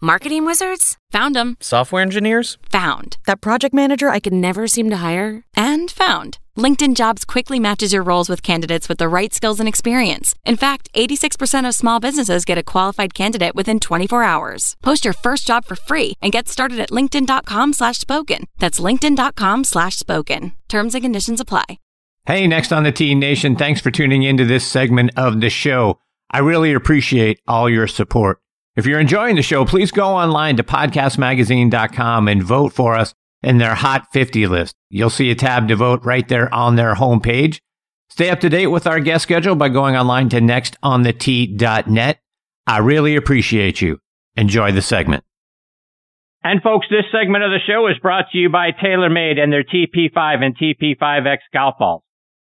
Marketing wizards? Found them. Software engineers? Found. That project manager I could never seem to hire? And found. LinkedIn Jobs quickly matches your roles with candidates with the right skills and experience. In fact, 86% of small businesses get a qualified candidate within 24 hours. Post your first job for free and get started at linkedin.com slash spoken. That's linkedin.com slash spoken. Terms and conditions apply. Hey, next on the T Nation, thanks for tuning into this segment of the show. I really appreciate all your support. If you're enjoying the show, please go online to podcastmagazine.com and vote for us in their Hot 50 list. You'll see a tab to vote right there on their homepage. Stay up to date with our guest schedule by going online to nextonthet.net. I really appreciate you. Enjoy the segment. And folks, this segment of the show is brought to you by TaylorMade and their TP5 and TP5X golf balls.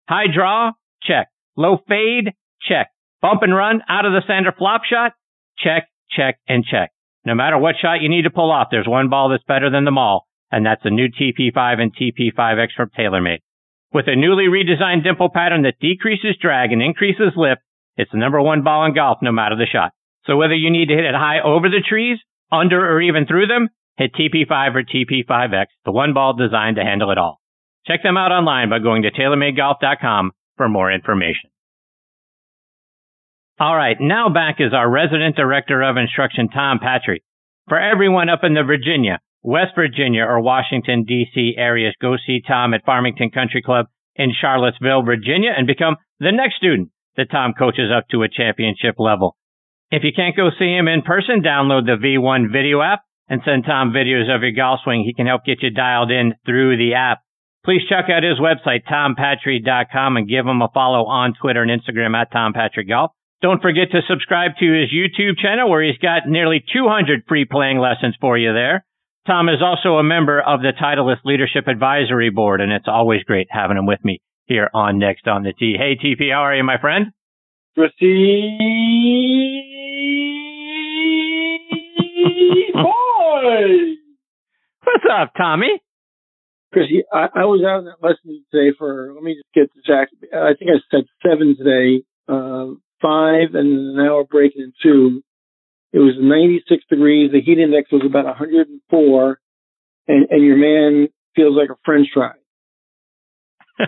High draw? Check. Low fade? Check. Bump and run out of the center flop shot? Check check, and check. No matter what shot you need to pull off, there's one ball that's better than them all, and that's the new TP5 and TP5X from TaylorMade. With a newly redesigned dimple pattern that decreases drag and increases lift, it's the number one ball in golf no matter the shot. So whether you need to hit it high over the trees, under, or even through them, hit TP5 or TP5X, the one ball designed to handle it all. Check them out online by going to TaylorMadeGolf.com for more information. All right, now back is our resident director of instruction, Tom Patri. For everyone up in the Virginia, West Virginia, or Washington, D.C. areas, go see Tom at Farmington Country Club in Charlottesville, Virginia, and become the next student that Tom coaches up to a championship level. If you can't go see him in person, download the V1 video app and send Tom videos of your golf swing. He can help get you dialed in through the app. Please check out his website, tompatri.com, and give him a follow on Twitter and Instagram at Tom Golf. Don't forget to subscribe to his YouTube channel where he's got nearly 200 free playing lessons for you there. Tom is also a member of the Titleist Leadership Advisory Board, and it's always great having him with me here on Next on the Tee. Hey, TP, how are you, my friend? Proceed, boy! What's up, Tommy? Chrissy, I, I was out in that lesson today for, let me just get this exact, I think I said seven today. Uh, five and an hour break in two. It was 96 degrees. The heat index was about 104 and, and your man feels like a french fry.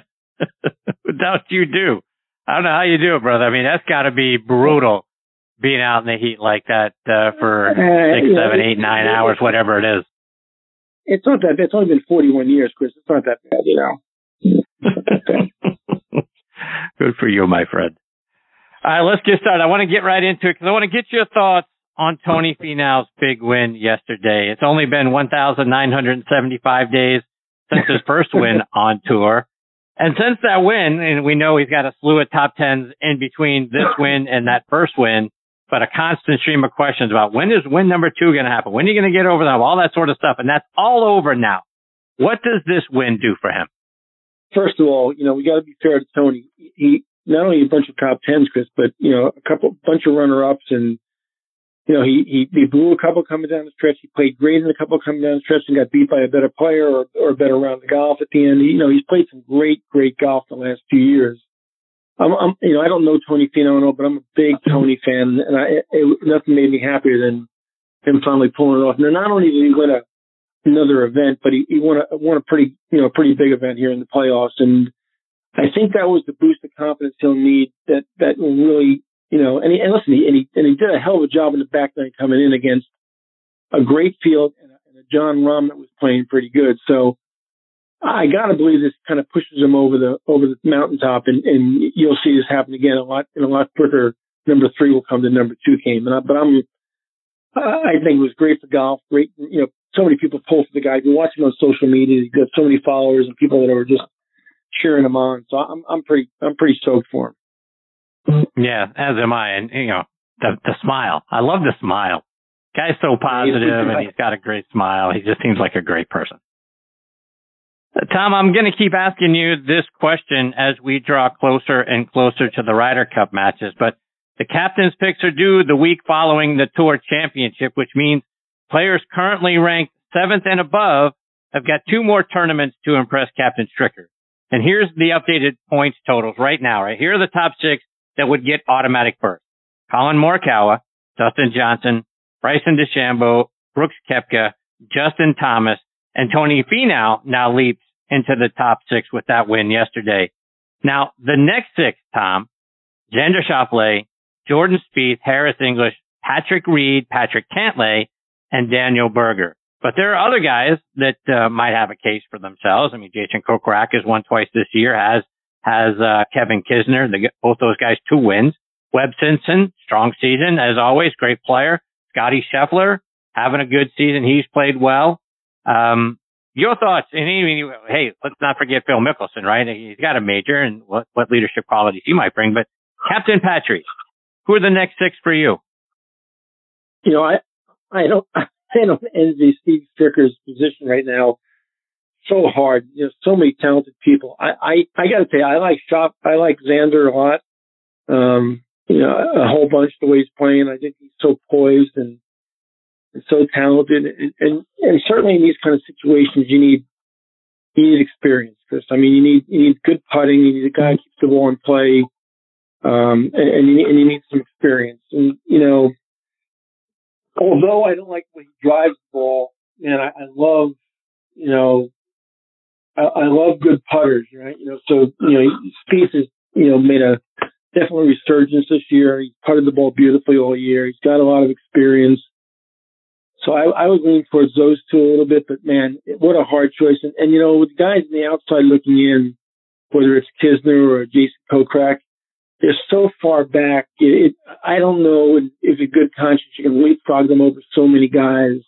Without you do. I don't know how you do it, brother. I mean, that's got to be brutal being out in the heat like that uh, for uh, six, uh, seven, eight, nine hours, whatever it is. It's not that. It's only been 41 years, Chris. It's not that bad, you know. Good for you, my friend. All right, let's get started. I want to get right into it because I want to get your thoughts on Tony Finau's big win yesterday. It's only been 1,975 days since his first win on tour. And since that win, and we know he's got a slew of top tens in between this win and that first win, but a constant stream of questions about when is win number two going to happen? When are you going to get over them? All that sort of stuff. And that's all over now. What does this win do for him? First of all, you know, we got to be fair to Tony. He, not only a bunch of top tens, Chris, but you know a couple bunch of runner ups, and you know he, he he blew a couple coming down the stretch. He played great in a couple coming down the stretch and got beat by a better player or, or a better round of golf at the end. You know he's played some great great golf the last few years. I'm, I'm you know I don't know Tony Finau, but I'm a big Tony fan, and I it, nothing made me happier than him finally pulling it off. Now not only did he win a another event, but he, he won a won a pretty you know pretty big event here in the playoffs and I think that was the boost of confidence he'll need that, that will really, you know, and, he, and listen, he, and he, and he did a hell of a job in the back nine coming in against a great field and a, and a Jon Rahm that was playing pretty good. So I gotta believe this kind of pushes him over the, over the mountaintop and, and you'll see this happen again a lot, in a lot quicker. Number three will come to number two game. And I, but I'm, I think it was great for golf. Great, you know, so many people pull for the guy. You watch him on social media, he's got so many followers and people that are just cheering him on. So I'm I'm pretty I'm pretty stoked for him. Yeah, as am I. And you know, the the smile. I love the smile. Guy's so positive and he's got a great smile. He just seems like a great person. Uh, Tom, I'm going to keep asking you this question as we draw closer and closer to the Ryder Cup matches, but the captain's picks are due the week following the Tour Championship, which means players currently ranked seventh and above have got two more tournaments to impress Captain Stricker. And here's the updated points totals right now, right? Here are the top six that would get automatic berth. Collin Morikawa, Dustin Johnson, Bryson DeChambeau, Brooks Koepka, Justin Thomas, and Tony Finau now leaps into the top six with that win yesterday. Now, the next six, Tom, Xander Schauffele, Jordan Spieth, Harris English, Patrick Reed, Patrick Cantlay, and Daniel Berger. But there are other guys that uh, might have a case for themselves. I mean, Jason Kokrak has won twice this year, has has uh, Kevin Kisner, the, both those guys two wins. Webb Simpson, strong season as always, great player. Scottie Scheffler having a good season. He's played well. Um, your thoughts? And even, hey, let's not forget Phil Mickelson, right? He's got a major and what, what leadership qualities he might bring. But Captain Patri, who are the next six for you? You know, I I don't I don't envy Steve Stricker's position right now. So hard, you know, so many talented people. I I, I got to say, I like Shop, I like Xander a lot. Um, you know, a whole bunch the way he's playing. I think he's so poised and, and so talented, and, and and certainly in these kind of situations, you need you need experience, Chris. I mean, you need you need good putting. You need a guy who keeps the ball in play, um, and, and you, and you need some experience. And you know, although I don't like when he drives the ball, man, I, I love, you know, I, I love good putters, right? You know, so, you know, Spieth has, you know, made a definitely resurgence this year. He's putted the ball beautifully all year. He's got a lot of experience. So I, I was leaning towards those two a little bit, but man, what a hard choice. And, and you know, with guys on the outside looking in, whether it's Kisner or Jason Kokrak, they're so far back. It, it, I don't know if a good conscience you can leapfrog them over so many guys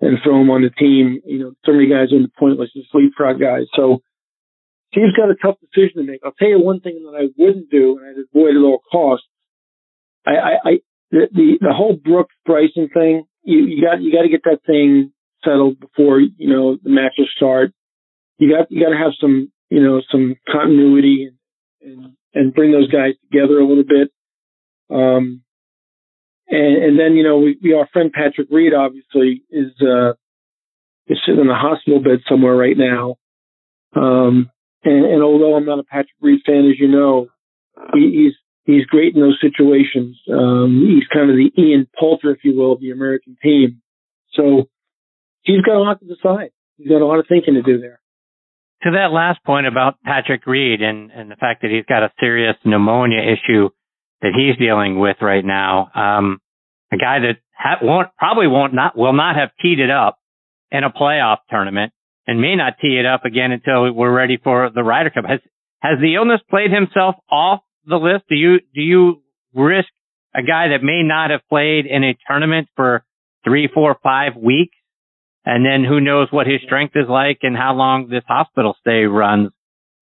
and throw them on the team. You know, so many guys are in the pointless just leapfrog guys. So team's got a tough decision to make. I'll tell you one thing that I wouldn't do, and I'd avoid at all costs. I, I, I the, the the whole Brooks Bryson thing. You, you got you got to get that thing settled before you know the matches start. You got you got to have some you know some continuity and, and and bring those guys together a little bit. Um, and, and then, you know, we, we, our friend Patrick Reed obviously is, uh, is sitting in a hospital bed somewhere right now. Um, and, and although I'm not a Patrick Reed fan, as you know, he, he's, he's great in those situations. Um, he's kind of the Ian Poulter, if you will, of the American team. So he's got a lot to decide. He's got a lot of thinking to do there to that last point about Patrick Reed and, and the fact that he's got a serious pneumonia issue that he's dealing with right now, um, a guy that ha- won't probably won't not will not have teed it up in a playoff tournament and may not tee it up again until we're ready for the Ryder Cup. Has has the illness played himself off the list? Do you do you risk a guy that may not have played in a tournament for three, four, five weeks and then who knows what his strength is like and how long this hospital stay runs.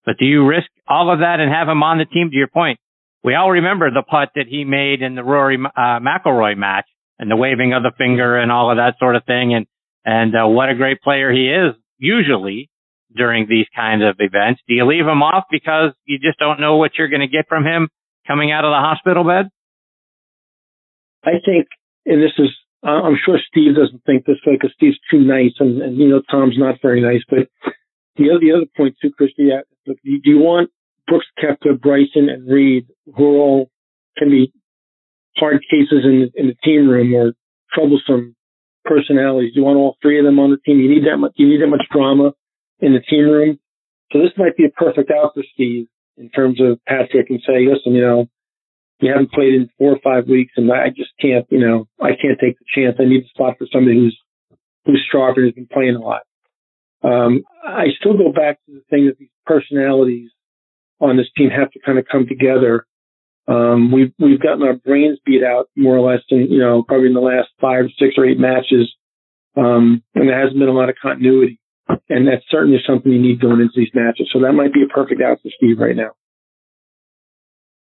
But do you risk all of that and have him on the team? To your point, we all remember the putt that he made in the Rory uh, McIlroy match and the waving of the finger and all of that sort of thing. And and uh, what a great player he is usually during these kinds of events. Do you leave him off because you just don't know what you're going to get from him coming out of the hospital bed? I think, and this is uh, I'm sure Steve doesn't think this way because Steve's too nice, and, and you know Tom's not very nice. But the other the other point too, Christy, look, do you want Brooks, Koepka, Bryson, and Reed, who are all can be hard cases in in the team room or troublesome personalities? Do you want all three of them on the team? You need that much. You need that much drama in the team room. So this might be a perfect out for Steve in terms of Patrick and say, listen, you know, you haven't played in four or five weeks, and I just can't, you know, I can't take the chance. I need a spot for somebody who's who's sharp and has been playing a lot. Um, I still go back to the thing that these personalities on this team have to kind of come together. Um, we've we've gotten our brains beat out more or less in you know probably in the last five, six, or eight matches, um, and there hasn't been a lot of continuity. And that's certainly something you need going into these matches. So that might be a perfect out for Steve right now.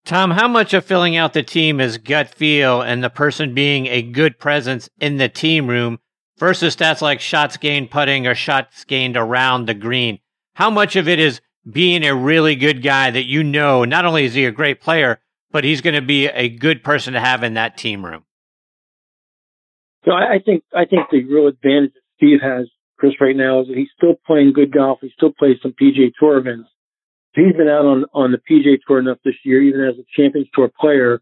Tom, how much of filling out the team is gut feel and the person being a good presence in the team room versus stats like shots gained putting or shots gained around the green? How much of it is being a really good guy that you know not only is he a great player, but he's going to be a good person to have in that team room? So I, think I think the real advantage that Steve has, Chris, right now is that he's still playing good golf. He still plays some PGA Tour events. He's been out on, on the PGA Tour enough this year, even as a Champions Tour player,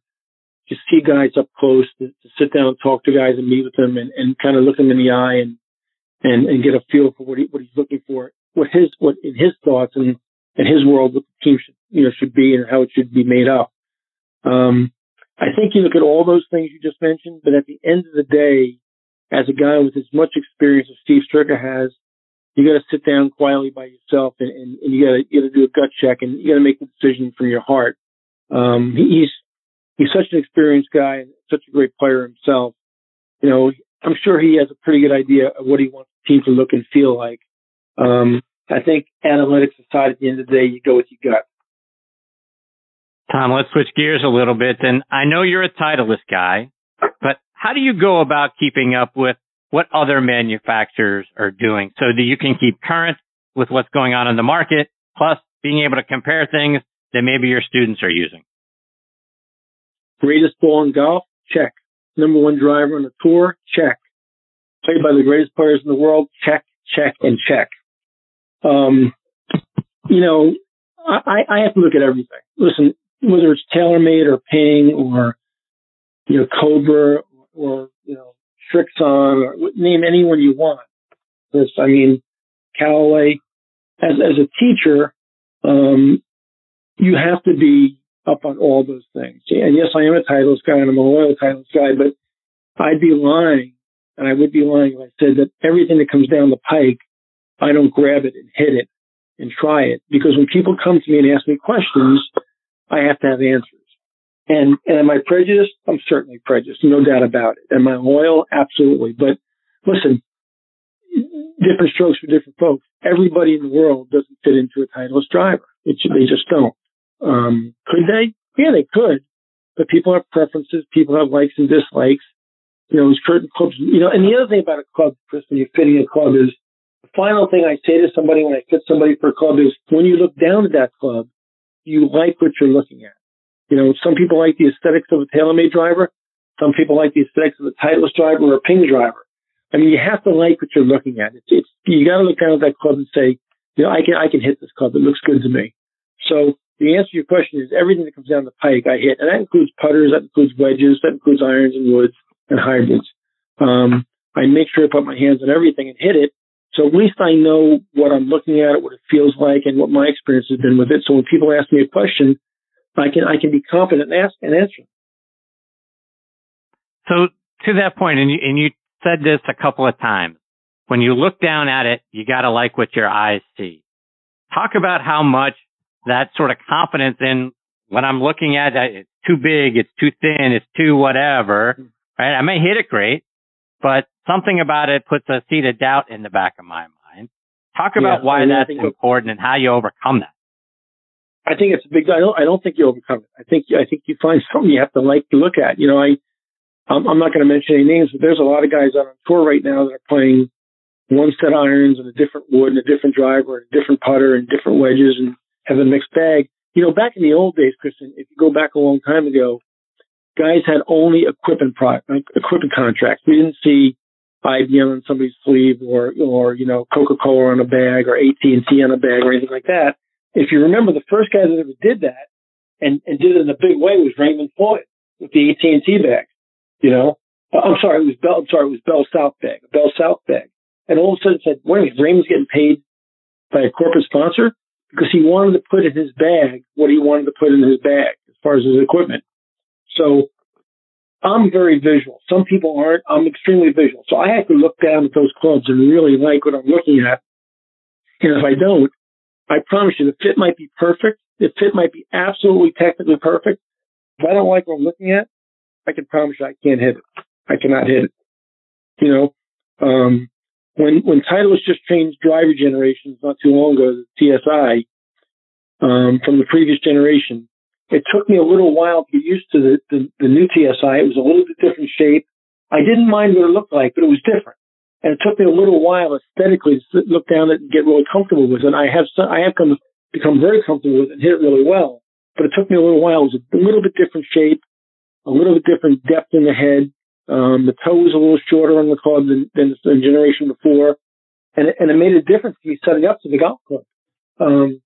to see guys up close, to, to sit down and talk to guys and meet with them and, and kind of look them in the eye and, and, and get a feel for what he, what he's looking for, what his, what in his thoughts and, and his world, what the team should, you know, should be and how it should be made up. Um, I think you look at all those things you just mentioned, but at the end of the day, as a guy with as much experience as Steve Stricker has, you got to sit down quietly by yourself and, and, and you got to you got to do a gut check and you got to make the decision from your heart. Um, he's he's such an experienced guy and such a great player himself. You know, I'm sure he has a pretty good idea of what he wants the team to look and feel like. Um, I think analytics aside, at the end of the day, you go with your gut. Tom, let's switch gears a little bit. And I know you're a Titleist guy, but how do you go about keeping up with what other manufacturers are doing so that you can keep current with what's going on in the market, plus being able to compare things that maybe your students are using? Greatest ball in golf? Check. Number one driver on the tour? Check. Played by the greatest players in the world? Check, check, and check. Um, you know, I, I have to look at everything. Listen, whether it's TaylorMade or Ping or, you know, Cobra or, you know, Srixon or name anyone you want. This, I mean, Callaway. As, as a teacher, um, you have to be up on all those things. And yes, I am a Titleist guy and I'm a loyal Titleist guy, but I'd be lying and I would be lying if I said that everything that comes down the pike, I don't grab it and hit it and try it. Because when people come to me and ask me questions, I have to have answers. And, and am I prejudiced? I'm certainly prejudiced, no doubt about it. Am I loyal? Absolutely. But listen, different strokes for different folks. Everybody in the world doesn't fit into a Titleist driver. It, they just don't. Um, could they? Yeah, they could. But people have preferences. People have likes and dislikes. You know, certain clubs, you know, and the other thing about a club, Chris, when you're fitting a club is the final thing I say to somebody when I fit somebody for a club is when you look down at that club, you like what you're looking at. You know, some people like the aesthetics of a TaylorMade driver. Some people like the aesthetics of a Titleist driver or a Ping driver. I mean, you have to like what you're looking at. It's, it's you got to look down at that club and say, you know, I can I can hit this club. It looks good to me. So the answer to your question is everything that comes down the pike I hit, and that includes putters, that includes wedges, that includes irons and woods and hybrids. Um, I make sure I put my hands on everything and hit it. So at least I know what I'm looking at, what it feels like, and what my experience has been with it. So when people ask me a question, I can I can be confident and ask and answer. So to that point, and you, and you said this a couple of times, when you look down at it, you got to like what your eyes see. Talk about how much that sort of confidence in when I'm looking at it, it's too big, it's too thin, it's too whatever, right? I may hit it great, but something about it puts a seed of doubt in the back of my mind. Talk about yeah, why that's important and how you overcome that. I think it's a big. I don't. I don't think you overcome it. I think. I think you find something you have to like to look at. You know, I. I'm, I'm not going to mention any names, but there's a lot of guys on tour right now that are playing one set of irons and a different wood and a different driver and a different putter and different wedges and have a mixed bag. You know, back in the old days, Kristen, if you go back a long time ago, guys had only equipment product, like equipment contracts. We didn't see IBM on somebody's sleeve or, or, you know, Coca-Cola on a bag or AT&T on a bag or anything like that if you remember, the first guy that ever did that and, and did it in a big way was Raymond Floyd with the AT&T bag. You know, uh, I'm sorry, it was Bell. I'm sorry, it was Bell South bag, Bell South bag. And all of a sudden said, wait a minute, Raymond's getting paid by a corporate sponsor because he wanted to put in his bag what he wanted to put in his bag as far as his equipment. So I'm very visual. Some people aren't. I'm extremely visual. So I have to look down at those clubs and really like what I'm looking at. And if I don't, I promise you, the fit might be perfect. The fit might be absolutely technically perfect. If I don't like what I'm looking at, I can promise you I can't hit it. I cannot hit it. You know, um, when when Titleist just changed driver generations not too long ago, the TSI, um, from the previous generation, it took me a little while to get used to the, the, the new TSI. It was a little bit different shape. I didn't mind what it looked like, but it was different. And it took me a little while aesthetically to look down it and get really comfortable with it. And I have I have come, become very comfortable with it and hit it really well. But it took me a little while. It was a little bit different shape, a little bit different depth in the head. Um, the toe was a little shorter on the club than, than the generation before. And it, and it made a difference to me setting up to the golf club. Um,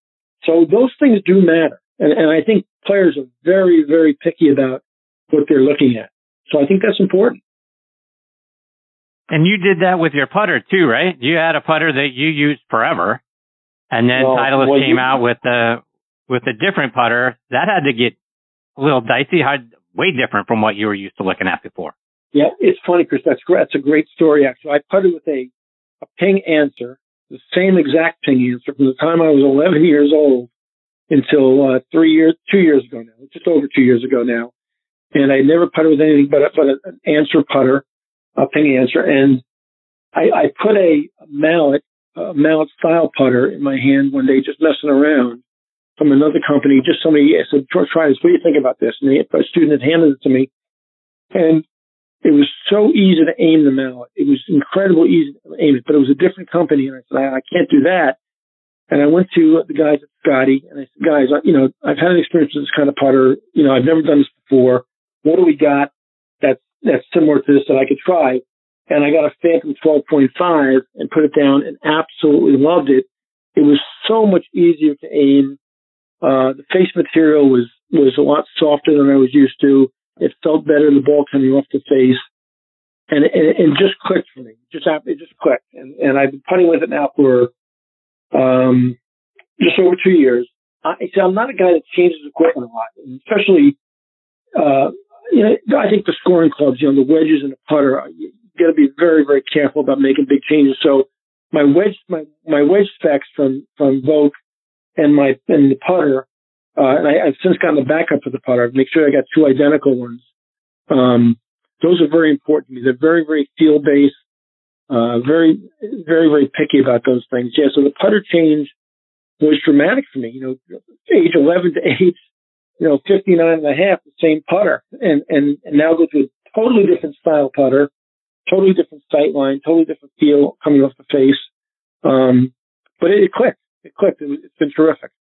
So those things do matter. And, and I think players are very, very picky about what they're looking at. So I think that's important. And you did that with your putter too, right? You had a putter that you used forever, and then well, Titleist well, came you, out with the with a different putter that had to get a little dicey, hard, way different from what you were used to looking at before. Yeah, it's funny, Chris. That's that's a great story. Actually, I putted with a a ping Anser, the same exact ping Anser from the time I was 11 years old until uh, three years, two years ago now, just over two years ago now. And I never putted with anything but a, but an Anser putter, a ping Anser, and I, I put a mallet, a mallet style putter in my hand one day, just messing around from another company. Just somebody I said, "Try this. What do you think about this?" And a student had handed it to me, and it was so easy to aim the mallet. It was incredibly easy to aim it, but it was a different company. And I said, I, I can't do that. And I went to the guys at Scotty and I said, guys, you know, I've had an experience with this kind of putter. You know, I've never done this before. What do we got that's, that's similar to this that I could try? And I got a Phantom 12.5 and put it down and absolutely loved it. It was so much easier to aim. Uh, the face material was, was a lot softer than I was used to. It felt better, the ball coming off the face. And and just clicked for me. Just it just clicked. And, and I've been putting with it now for, um, just over two years. I, see, I'm not a guy that changes equipment a lot, especially, uh, you know, I think the scoring clubs, you know, the wedges and the putter, you got to be very, very careful about making big changes. So my wedge, my, my wedge specs from, from Vokey and my, and the putter uh, and I, have since gotten the backup for the putter. Make sure I got two identical ones. Um, those are very important to me. They're very, very feel based. Uh, very, very, very picky about those things. Yeah. So the putter change was dramatic for me. You know, age 11 to age, you know, 59 and a half, the same putter, and and and now go to a totally different style putter, totally different sight line, totally different feel coming off the face. Um, but it, it clicked. It clicked. It, it's been terrific.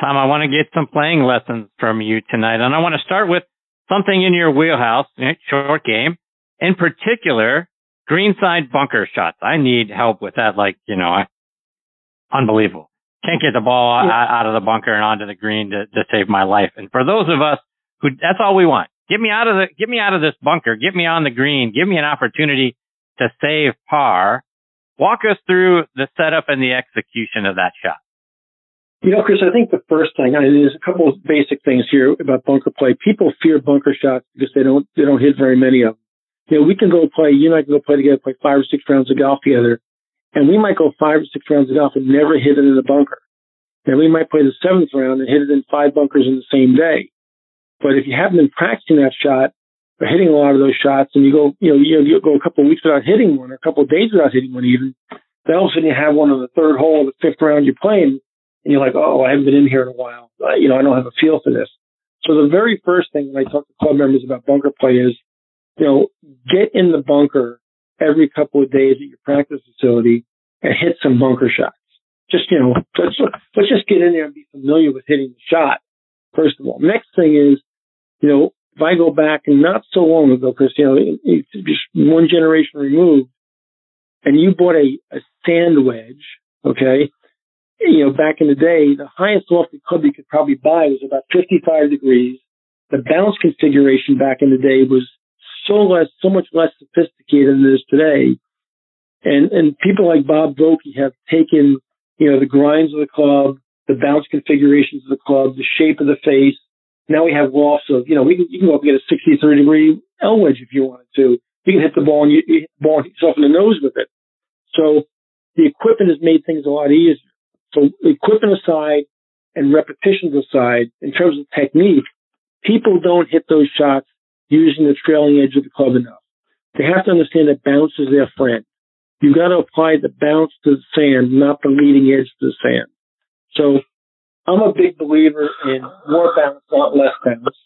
Tom, I want to get some playing lessons from you tonight, and I want to start with something in your wheelhouse, short game, in particular, greenside bunker shots. I need help with that, like, you know, I, unbelievable. Can't get the ball yeah. out, out of the bunker and onto the green to, to save my life. And for those of us who, that's all we want. Get me out of the, get me out of this bunker. Get me on the green. Give me an opportunity to save par. Walk us through the setup and the execution of that shot. You know, Chris, I think the first thing, I mean, there's a couple of basic things here about bunker play. People fear bunker shots because they don't, they don't hit very many of them. You know, we can go play, you and I can go play together, play five or six rounds of golf together, and we might go five or six rounds of golf and never hit it in a bunker. And we might play the seventh round and hit it in five bunkers in the same day. But if you haven't been practicing that shot or hitting a lot of those shots and you go, you know, you, you go a couple of weeks without hitting one or a couple of days without hitting one even, then all of a sudden you have one on the third hole of the fifth round you're playing and you're like, oh, I haven't been in here in a while. Uh, you know, I don't have a feel for this. So the very first thing when I talk to club members about bunker play is, you know, get in the bunker every couple of days at your practice facility and hit some bunker shots. Just, you know, let's, let's just get in there and be familiar with hitting the shot, first of all. Next thing is, you know, if I go back and not so long ago, because, you know, it's just one generation removed, and you bought a, a sand wedge, okay, you know, back in the day, the highest lofted club you could probably buy was about 55 degrees. The bounce configuration back in the day was so less, so much less sophisticated than it is today. And, and people like Bob Vokey have taken, you know, the grinds of the club, the bounce configurations of the club, the shape of the face. Now we have lofts of, you know, we can, you can go up and get a 63 degree L wedge if you wanted to. You can hit the ball and you, you hit the ball yourself in the nose with it. So the equipment has made things a lot easier. So equipment aside and repetitions aside, in terms of technique, people don't hit those shots using the trailing edge of the club enough. They have to understand that bounce is their friend. You've got to apply the bounce to the sand, not the leading edge to the sand. So I'm a big believer in more bounce, not less bounce,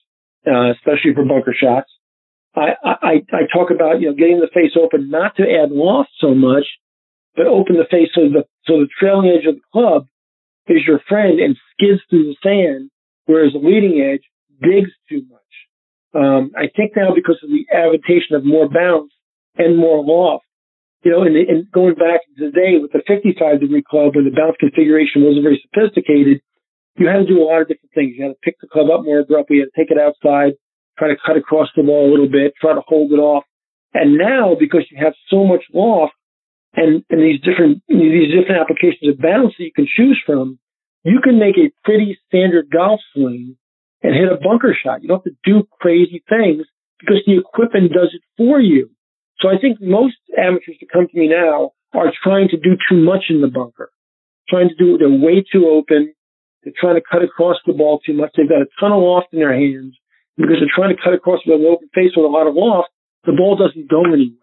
uh, especially for bunker shots. I, I, I talk about, you know, getting the face open, not to add loft so much, but open the face so the so the trailing edge of the club is your friend and skids through the sand, whereas the leading edge digs too much. Um, I think now because of the adaptation of more bounce and more loft, you know, and, and going back to the day with the 55 degree club when the bounce configuration wasn't very sophisticated, you had to do a lot of different things. You had to pick the club up more abruptly. You had to take it outside, try to cut across the ball a little bit, try to hold it off. And now, because you have so much loft and, and these different, these different applications of bounce that you can choose from, you can make a pretty standard golf swing and hit a bunker shot. You don't have to do crazy things because the equipment does it for you. So I think most amateurs that come to me now are trying to do too much in the bunker, trying to do, they're way too open. They're trying to cut across the ball too much. They've got a ton of loft in their hands because they're trying to cut across with an open face with a lot of loft. The ball doesn't go anywhere.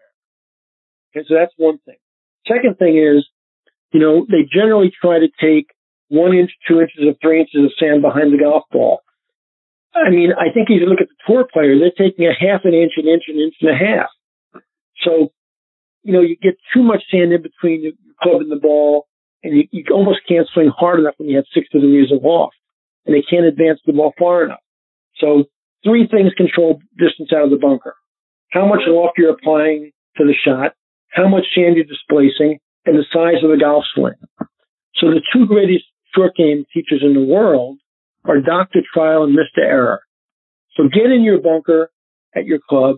Okay, so that's one thing. Second thing is, you know, they generally try to take one inch, two inches, or three inches of sand behind the golf ball. I mean, I think if you look at the tour players, they're taking a half an inch, an inch, an inch and a half. So, you know, you get too much sand in between your club and the ball, and you, you almost can't swing hard enough when you have six degrees of loft, and they can't advance the ball far enough. So, three things control distance out of the bunker: how much loft you're applying to the shot, how much sand you're displacing, and the size of the golf swing. So, the two greatest short game teachers in the world are Dr. Trial and missed Mr. Error. So, get in your bunker at your club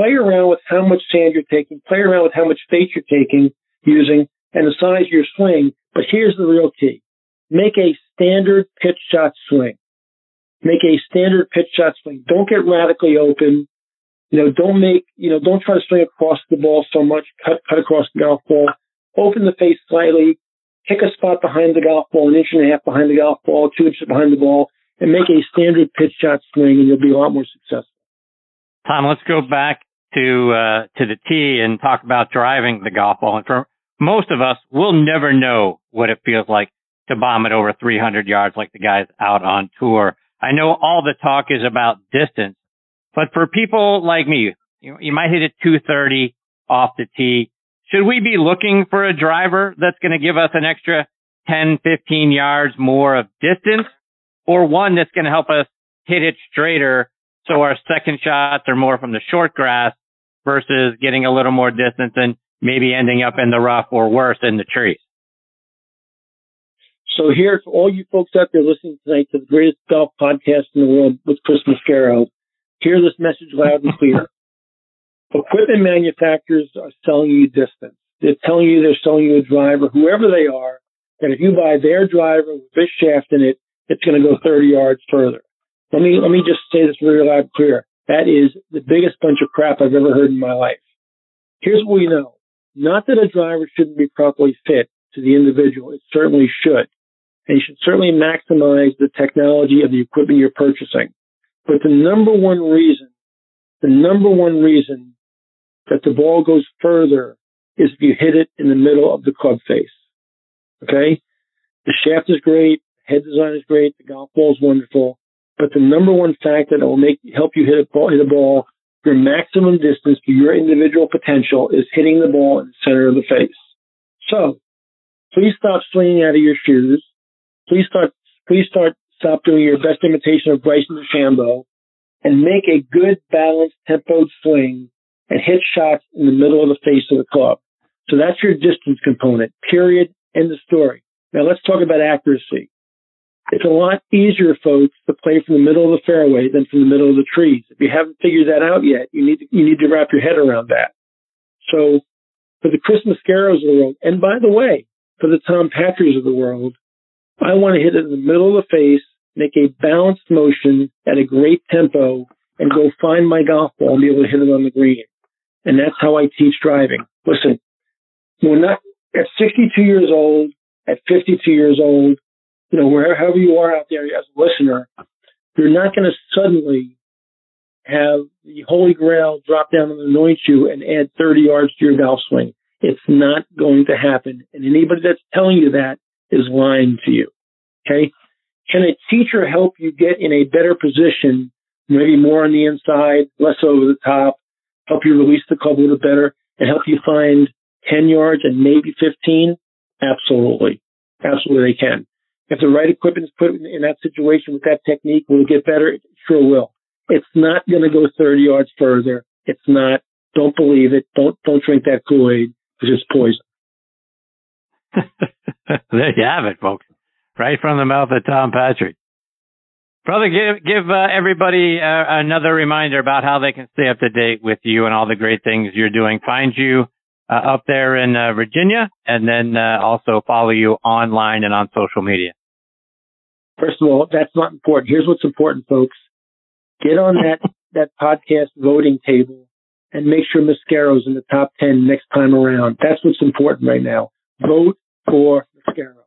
play around with how much sand you're taking, play around with how much face you're taking, using, and the size of your swing. But here's the real key. Make a standard pitch shot swing. Make a standard pitch shot swing. Don't get radically open. You know, don't make, you know, don't try to swing across the ball so much, cut, cut across the golf ball. Open the face slightly, pick a spot behind the golf ball, an inch and a half behind the golf ball, two inches behind the ball, and make a standard pitch shot swing and you'll be a lot more successful. Tom, let's go back to uh, to the tee and talk about driving the golf ball. And for most of us, we'll never know what it feels like to bomb it over 300 yards like the guys out on tour. I know all the talk is about distance, but for people like me, you, you might hit it 230 off the tee. Should we be looking for a driver that's going to give us an extra 10, 15 yards more of distance or one that's going to help us hit it straighter so our second shots are more from the short grass versus getting a little more distance and maybe ending up in the rough or worse in the trees. So here, for all you folks out there listening tonight to the greatest golf podcast in the world with Chris Mascaro, hear this message loud and clear. Equipment manufacturers are selling you distance. They're telling you they're selling you a driver, whoever they are, that if you buy their driver with this shaft in it, it's going to go 30 yards further. Let me, let me just say this very loud and clear. That is the biggest bunch of crap I've ever heard in my life. Here's what we know. Not that a driver shouldn't be properly fit to the individual. It certainly should. And you should certainly maximize the technology of the equipment you're purchasing. But the number one reason, the number one reason that the ball goes further is if you hit it in the middle of the club face. Okay? The shaft is great. Head design is great. The golf ball is wonderful. But the number one factor that will make help you hit a ball, hit a ball your maximum distance to your individual potential is hitting the ball in the center of the face. So please stop swinging out of your shoes. Please start, please start, stop doing your best imitation of Bryson DeChambeau and make a good balanced tempoed swing and hit shots in the middle of the face of the club. So that's your distance component, period. End of story. Now let's talk about accuracy. It's a lot easier, folks, to play from the middle of the fairway than from the middle of the trees. If you haven't figured that out yet, you need to, you need to wrap your head around that. So for the Chris Mascaros of the world, and by the way, for the Tom Patri's of the world, I want to hit it in the middle of the face, make a balanced motion at a great tempo, and go find my golf ball and be able to hit it on the green. And that's how I teach driving. Listen, we're not at 62 years old, at 52 years old, you know, wherever you are out there as a listener, you're not going to suddenly have the holy grail drop down and anoint you and add 30 yards to your golf swing. It's not going to happen. And anybody that's telling you that is lying to you. Okay. Can a teacher help you get in a better position, maybe more on the inside, less over the top, help you release the club a little better and help you find 10 yards and maybe 15? Absolutely. Absolutely they can. If the right equipment is put in that situation with that technique, will it get better? It sure will. It's not going to go 30 yards further. It's not. Don't believe it. Don't don't drink that Kool-Aid. it's poison. there you have it, folks. Right from the mouth of Tom Patri. Brother, give give uh, everybody uh, another reminder about how they can stay up to date with you and all the great things you're doing. Find you uh, up there in uh, Virginia, and then uh, also follow you online and on social media. First of all, that's not important. Here's what's important, folks. Get on that that podcast voting table and make sure Mascaro's in the top ten next time around. That's what's important right now. Vote for Mascaro.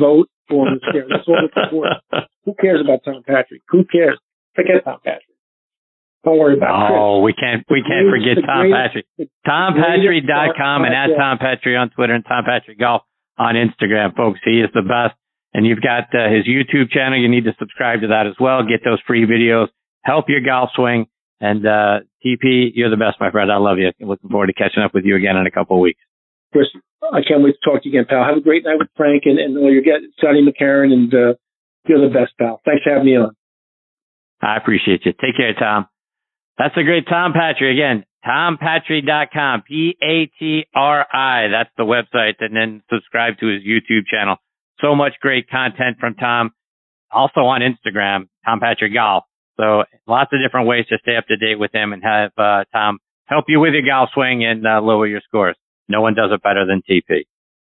Vote for. That's that's important. Who cares about Tom Patri? Who cares? Forget Tom Patri. Don't worry about it. Oh, we can't we can't forget Tom Patri. TomPatri.com and at Tom Patri on Twitter and Tom Patri Golf on Instagram, folks. He is the best. And you've got uh, his YouTube channel. You need to subscribe to that as well. Get those free videos. Help your golf swing. And uh, TP, you're the best, my friend. I love you. Looking forward to catching up with you again in a couple of weeks. Chris, I can't wait to talk to you again, pal. Have a great night with Frank and, and all your guests, Scotty McCarron, and uh, you're the best, pal. Thanks for having me on. I appreciate you. Take care, Tom. That's a great Tom Patri. Again, tompatri.com, P-A-T-R-I. That's the website. And then subscribe to his YouTube channel. So much great content from Tom. Also on Instagram, Tom Patri Golf. So lots of different ways to stay up to date with him and have uh, Tom help you with your golf swing and uh, lower your scores. No one does it better than TP.